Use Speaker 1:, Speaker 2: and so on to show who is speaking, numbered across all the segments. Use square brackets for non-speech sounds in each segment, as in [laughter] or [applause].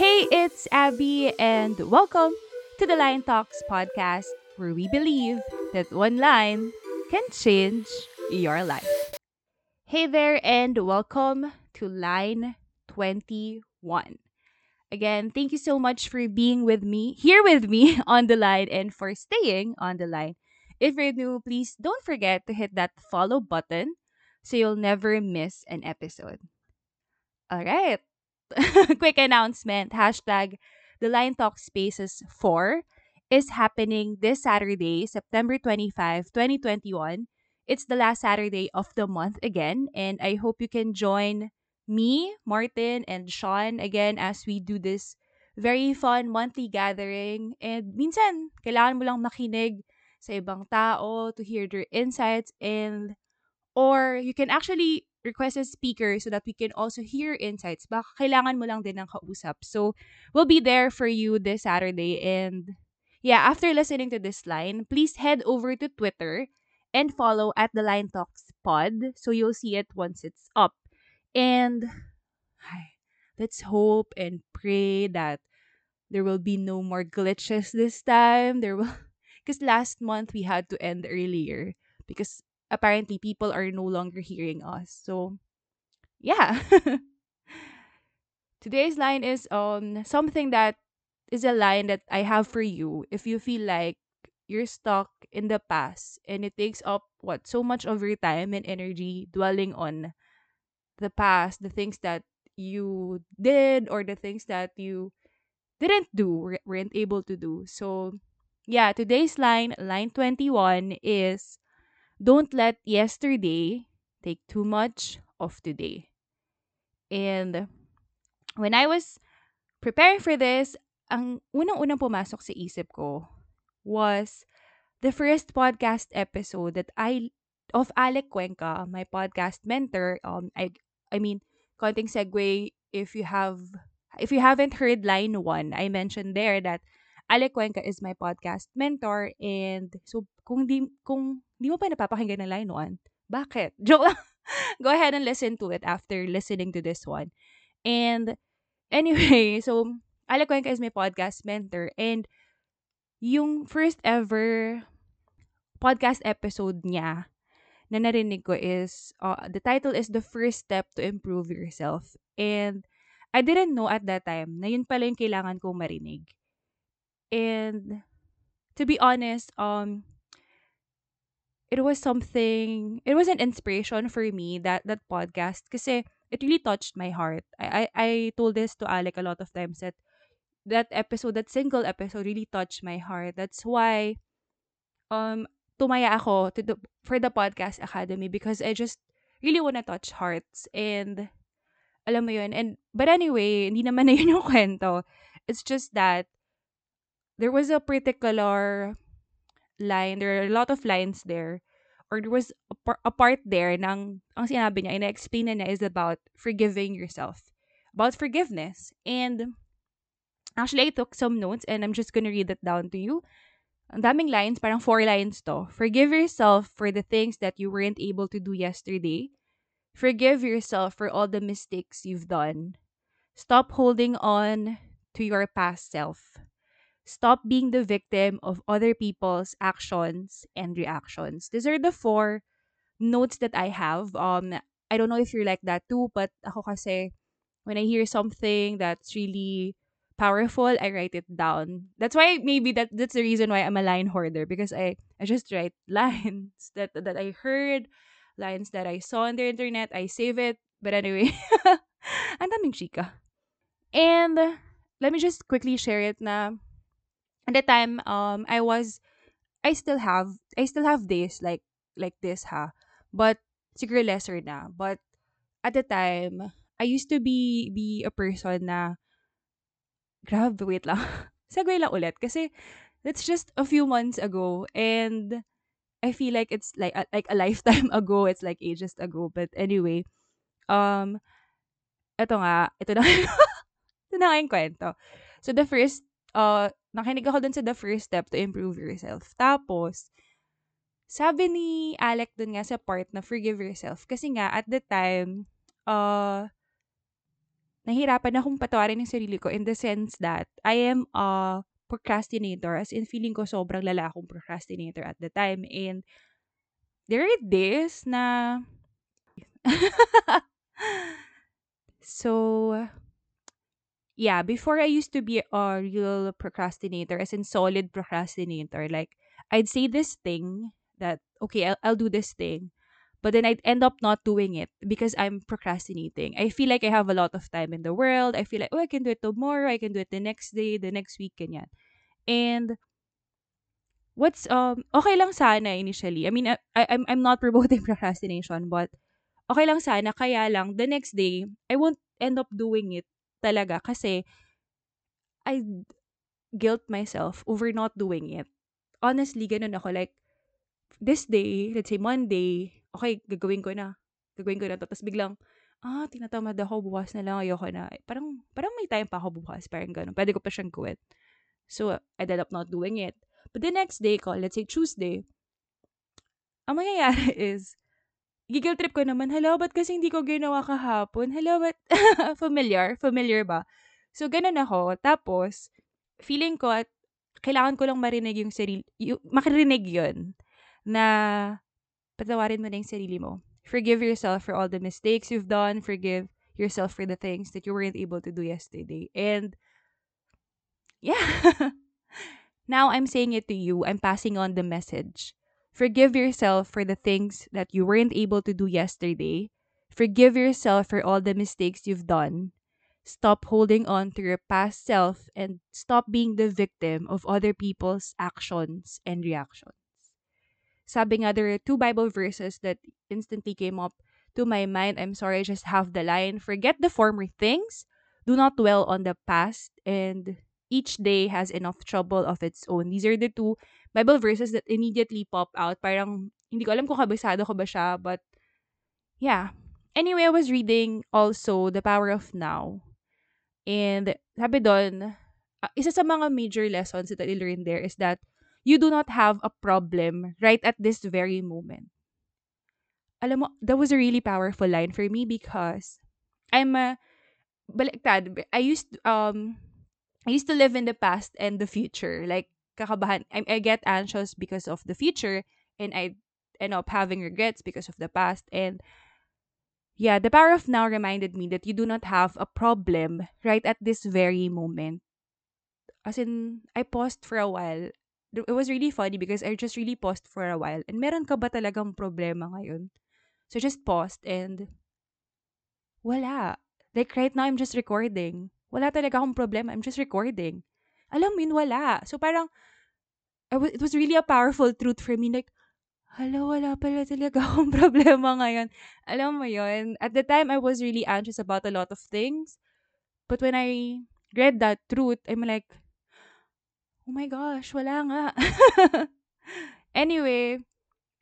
Speaker 1: Hey, it's Abby, and welcome to the Line Talks podcast, where we believe that one line can change your life. Hey there, and welcome to Line 21. Again, thank you so much for being with me, here with me [laughs] on the line, and for staying on the line. If you're new, please don't forget to hit that follow button so you'll never miss an episode. All right. [laughs] Quick announcement hashtag the Line Talk Spaces 4 is happening this Saturday, September 25, 2021. It's the last Saturday of the month again, and I hope you can join me, Martin, and Sean again as we do this very fun monthly gathering. And minsan, kailangan mo lang makinig sa ibang tao to hear their insights and or you can actually request a speaker so that we can also hear insights. Baka kailangan mo lang din ng kausap. So, we'll be there for you this Saturday. And yeah, after listening to this line, please head over to Twitter and follow at the Line Talks Pod so you'll see it once it's up. And let's hope and pray that there will be no more glitches this time. There will [laughs] because last month we had to end earlier because apparently people are no longer hearing us. So, yeah. [laughs] Today's line is um something that is a line that I have for you if you feel like you're stuck in the past and it takes up what so much of your time and energy dwelling on the past, the things that you did or the things that you didn't do, weren't able to do. So, yeah, today's line, line 21 is don't let yesterday take too much of today. And when I was preparing for this, ang unang-unang pumasok sa isip ko was the first podcast episode that I of Alec Cuenca, my podcast mentor. Um, I I mean, konting segue if you have if you haven't heard line one, I mentioned there that Alec Cuenca is my podcast mentor and so kung di kung di mo pa napapakinggan ng line 1, bakit? [laughs] Joke lang. Go ahead and listen to it after listening to this one. And anyway, [laughs] so Alec Cuenca is my podcast mentor and yung first ever podcast episode niya na narinig ko is uh, the title is The First Step to Improve Yourself. And I didn't know at that time na yun pala yung kailangan kong marinig. And to be honest, um it was something it was an inspiration for me that that podcast kasi it really touched my heart. I I, I told this to Alec a lot of times that that episode, that single episode really touched my heart. That's why um tumaya ako to the, for the podcast academy because I just really want to touch hearts and alam mo yun. And but anyway, hindi naman na yun [laughs] yung kwento. It's just that there was a particular line, there are a lot of lines there, or there was a, par- a part there ng, ang sinabi niya, ina-explain na niya is about forgiving yourself. About forgiveness. And, actually, I took some notes and I'm just gonna read it down to you. Ang daming lines, parang four lines to. Forgive yourself for the things that you weren't able to do yesterday. Forgive yourself for all the mistakes you've done. Stop holding on to your past self. Stop being the victim of other people's actions and reactions. These are the four notes that I have. Um, I don't know if you're like that too, but ako kasi, when I hear something that's really powerful, I write it down. That's why maybe that that's the reason why I'm a line hoarder because I I just write [laughs] lines that that I heard, lines that I saw on the internet. I save it. But anyway, [laughs] ang daming chika. And let me just quickly share it na at the time um I was I still have I still have days like like this ha. But siguro lesser na. But at the time I used to be be a person na grab wait lang. [laughs] Segue lang ulit kasi that's just a few months ago and I feel like it's like a, like a lifetime [laughs] ago. It's like ages ago. But anyway um eto nga ito na [laughs] ito na yung kwento. So the first uh nakinig ako dun sa the first step to improve yourself. Tapos, sabi ni Alec dun nga sa part na forgive yourself. Kasi nga, at the time, uh, nahihirapan akong patawarin yung sarili ko in the sense that I am a procrastinator. As in, feeling ko sobrang lala akong procrastinator at the time. And there are days na... [laughs] so, yeah, before I used to be a real procrastinator, as in solid procrastinator. Like, I'd say this thing that, okay, I'll, I'll do this thing. But then I'd end up not doing it because I'm procrastinating. I feel like I have a lot of time in the world. I feel like, oh, I can do it tomorrow. I can do it the next day, the next week, ganyan. And what's um okay lang sana initially. I mean, I, I I'm I'm not [laughs] promoting procrastination, but okay lang sana kaya lang the next day I won't end up doing it talaga kasi I guilt myself over not doing it. Honestly, ganun ako like this day, let's say Monday, okay, gagawin ko na. Gagawin ko na to. Tapos biglang, ah, tinatamad ako, bukas na lang, ayoko na. Parang, parang may time pa ako bukas, parang ganun. Pwede ko pa siyang gawin. So, I ended up not doing it. But the next day ko, let's say Tuesday, ang mangyayari [laughs] is, gigil trip ko naman, hello, ba't kasi hindi ko ginawa kahapon? Hello, ba't, [laughs] familiar? Familiar ba? So, ganun ako. Tapos, feeling ko at kailangan ko lang marinig yung sarili, yung, makirinig yun na patawarin mo na yung sarili mo. Forgive yourself for all the mistakes you've done. Forgive yourself for the things that you weren't able to do yesterday. And yeah. [laughs] now I'm saying it to you. I'm passing on the message. Forgive yourself for the things that you weren't able to do yesterday. Forgive yourself for all the mistakes you've done. Stop holding on to your past self and stop being the victim of other people's actions and reactions. Sabi nga, there are two Bible verses that instantly came up to my mind. I'm sorry, I just have the line. Forget the former things. Do not dwell on the past. And each day has enough trouble of its own. These are the two Bible verses that immediately pop out. Parang, hindi ko alam kung kabisado ko ba siya, but yeah. Anyway, I was reading also The Power of Now. And sabi doon, uh, isa sa mga major lessons that I learned there is that you do not have a problem right at this very moment. Alam mo, that was a really powerful line for me because I'm a baliktad. I used um I used to live in the past and the future. Like kakabahan, I, I get anxious because of the future and I end up having regrets because of the past and yeah, the power of now reminded me that you do not have a problem right at this very moment. As in, I paused for a while it was really funny because I just really paused for a while. And meron ka ba talagang problema ngayon? So I just paused and wala. Like right now, I'm just recording. Wala talaga akong problema. I'm just recording. Alam mo yun, wala. So parang, w- it was really a powerful truth for me. Like, hala, wala pala talaga [laughs] akong problema ngayon. Alam mo yun, at the time, I was really anxious about a lot of things. But when I read that truth, I'm like, Oh my gosh, wala nga. [laughs] anyway,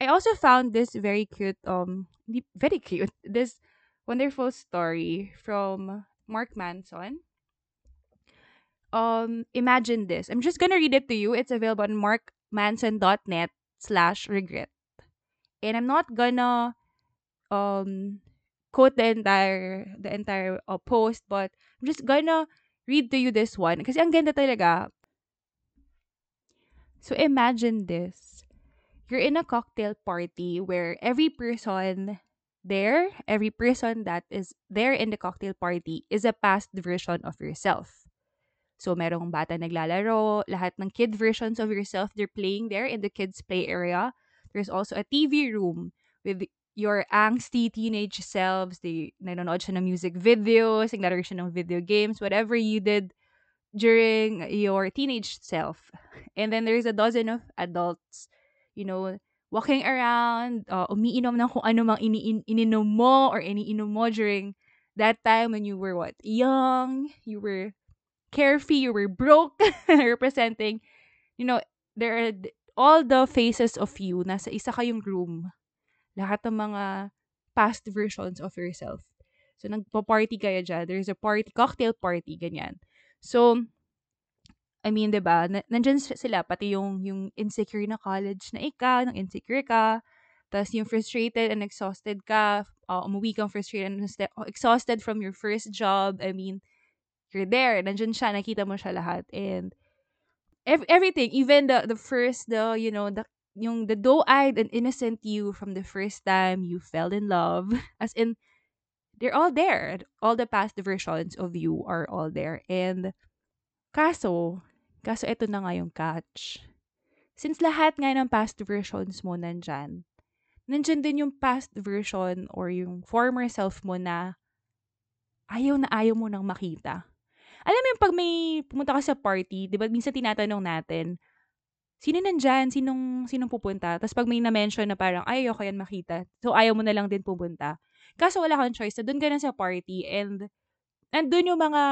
Speaker 1: I also found this very cute, um, very cute, this wonderful story from Mark Manson. Um, imagine this. I'm just gonna read it to you. It's available on markmanson.net slash regret. And I'm not gonna um quote the entire the entire uh, post, but I'm just gonna read to you this one. Kasi ang ganda talaga. So imagine this. You're in a cocktail party where every person there, every person that is there in the cocktail party is a past version of yourself. So merong bata naglalaro, lahat ng kid versions of yourself, they're playing there in the kids play area. There's also a TV room with your angsty teenage selves. They nanonood siya ng music videos, naglaro siya ng video games, whatever you did during your teenage self. And then there's a dozen of adults, you know, walking around, uh, umiinom ng kung ano mang ini ininom mo or iniinom mo during that time when you were what? Young, you were carefree, you were broke, [laughs] representing, you know, there are all the faces of you nasa isa kayong room. Lahat ng mga past versions of yourself. So, nagpa-party kayo dyan. There's a party, cocktail party, ganyan. So, I mean, 'di ba? Na, nandiyan sila pati yung yung insecure na college na ikaw, nung insecure ka, tapos yung frustrated and exhausted ka uh, umuwi kang frustrated, exhausted from your first job. I mean, you're there. Nandyan siya. Nakita mo siya lahat. And ev- everything, even the the first, the, you know, the yung the doe-eyed and innocent you from the first time you fell in love. [laughs] As in, they're all there. All the past versions of you are all there. And kaso, kaso ito na nga yung catch. Since lahat nga ng past versions mo nandyan, nandyan din yung past version or yung former self mo na ayaw na ayaw mo nang makita. Alam mo yung pag may pumunta ka sa party, di ba minsan tinatanong natin, sino nandyan? Sinong, sinong pupunta? Tapos pag may na-mention na parang, ay, ayoko yan makita. So, ayaw mo na lang din pupunta. Kaso wala kang choice. So, doon ka na sa party and nandun yung mga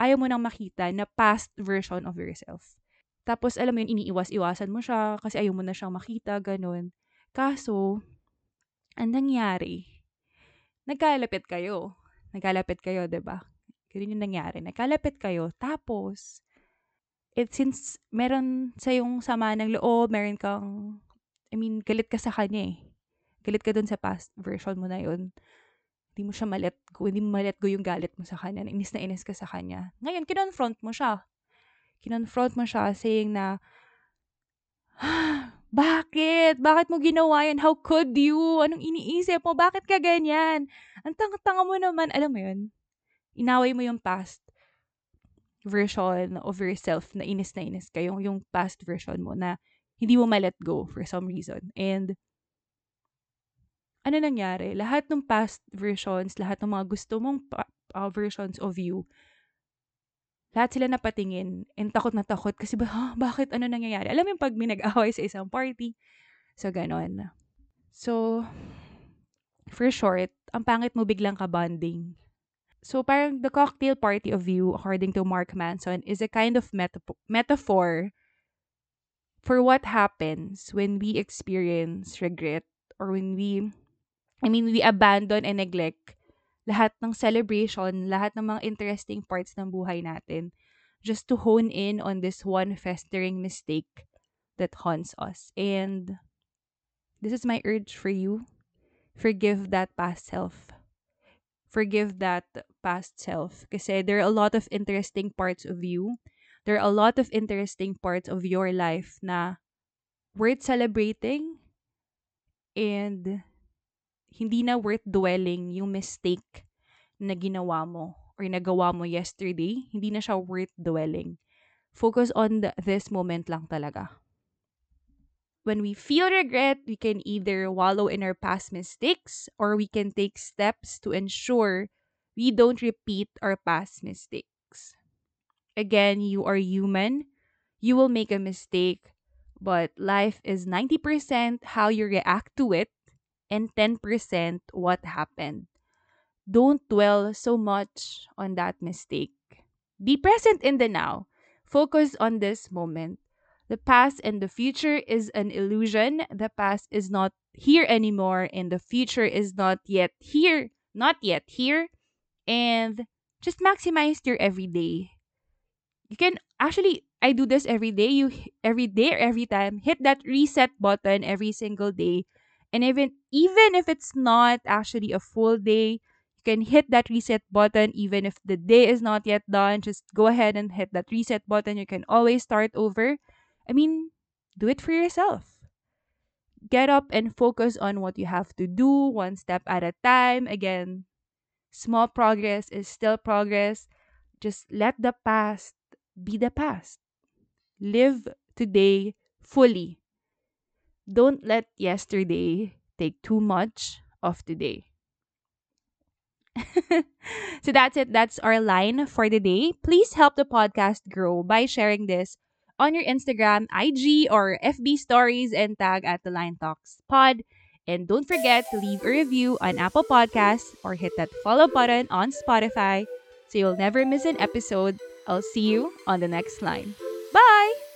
Speaker 1: ayaw mo nang makita na past version of yourself. Tapos, alam mo yun, iniiwas-iwasan mo siya kasi ayaw mo na siyang makita, ganun. Kaso, ang nangyari, nagkalapit kayo. Nagkalapit kayo, ba diba? Ganun yung nangyari. Nagkalapit kayo. Tapos, it since meron sa yung sama ng loob, meron kang, I mean, galit ka sa kanya eh. Galit ka dun sa past version mo na yun. Hindi mo siya malet go, hindi mo malet go yung galit mo sa kanya. Inis na inis ka sa kanya. Ngayon, kinonfront mo siya. Kinonfront mo siya saying na, [sighs] bakit? Bakit mo ginawa yan? How could you? Anong iniisip mo? Bakit ka ganyan? Ang tanga-tanga mo naman. Alam mo yun? Inaway mo yung past version of yourself na inis na inis ka. Yung, yung past version mo na hindi mo ma-let go for some reason. And, ano nangyari? Lahat ng past versions, lahat ng mga gusto mong uh, versions of you, lahat sila napatingin and takot na takot kasi ba, huh, bakit ano nangyayari? Alam mo yung pag may nag-away sa isang party? So, ganon. So, for short, ang pangit mo biglang ka-bonding. So, parang the cocktail party of you, according to Mark Manson, is a kind of metaphor for what happens when we experience regret or when we, I mean, we abandon and neglect lahat ng celebration, lahat ng mga interesting parts ng buhay natin just to hone in on this one festering mistake that haunts us. And this is my urge for you. Forgive that past self. Forgive that past self. Kasi there are a lot of interesting parts of you. There are a lot of interesting parts of your life na worth celebrating and hindi na worth dwelling yung mistake na ginawa mo or nagawa mo yesterday. Hindi na siya worth dwelling. Focus on the, this moment lang talaga. When we feel regret, we can either wallow in our past mistakes or we can take steps to ensure we don't repeat our past mistakes. Again, you are human. You will make a mistake, but life is 90% how you react to it and 10% what happened. Don't dwell so much on that mistake. Be present in the now. Focus on this moment. The past and the future is an illusion. The past is not here anymore, and the future is not yet here. Not yet here. And just maximize your everyday. You can actually, I do this every day. You every day every time, hit that reset button every single day and even even if it's not actually a full day, you can hit that reset button even if the day is not yet done. Just go ahead and hit that reset button. You can always start over. I mean, do it for yourself. Get up and focus on what you have to do one step at a time. Again, small progress is still progress. Just let the past be the past. Live today fully don't let yesterday take too much of today. [laughs] so that's it. That's our line for the day. Please help the podcast grow by sharing this on your Instagram, IG, or FB stories and tag at the Line Talks Pod. And don't forget to leave a review on Apple Podcasts or hit that follow button on Spotify so you'll never miss an episode. I'll see you on the next line. Bye!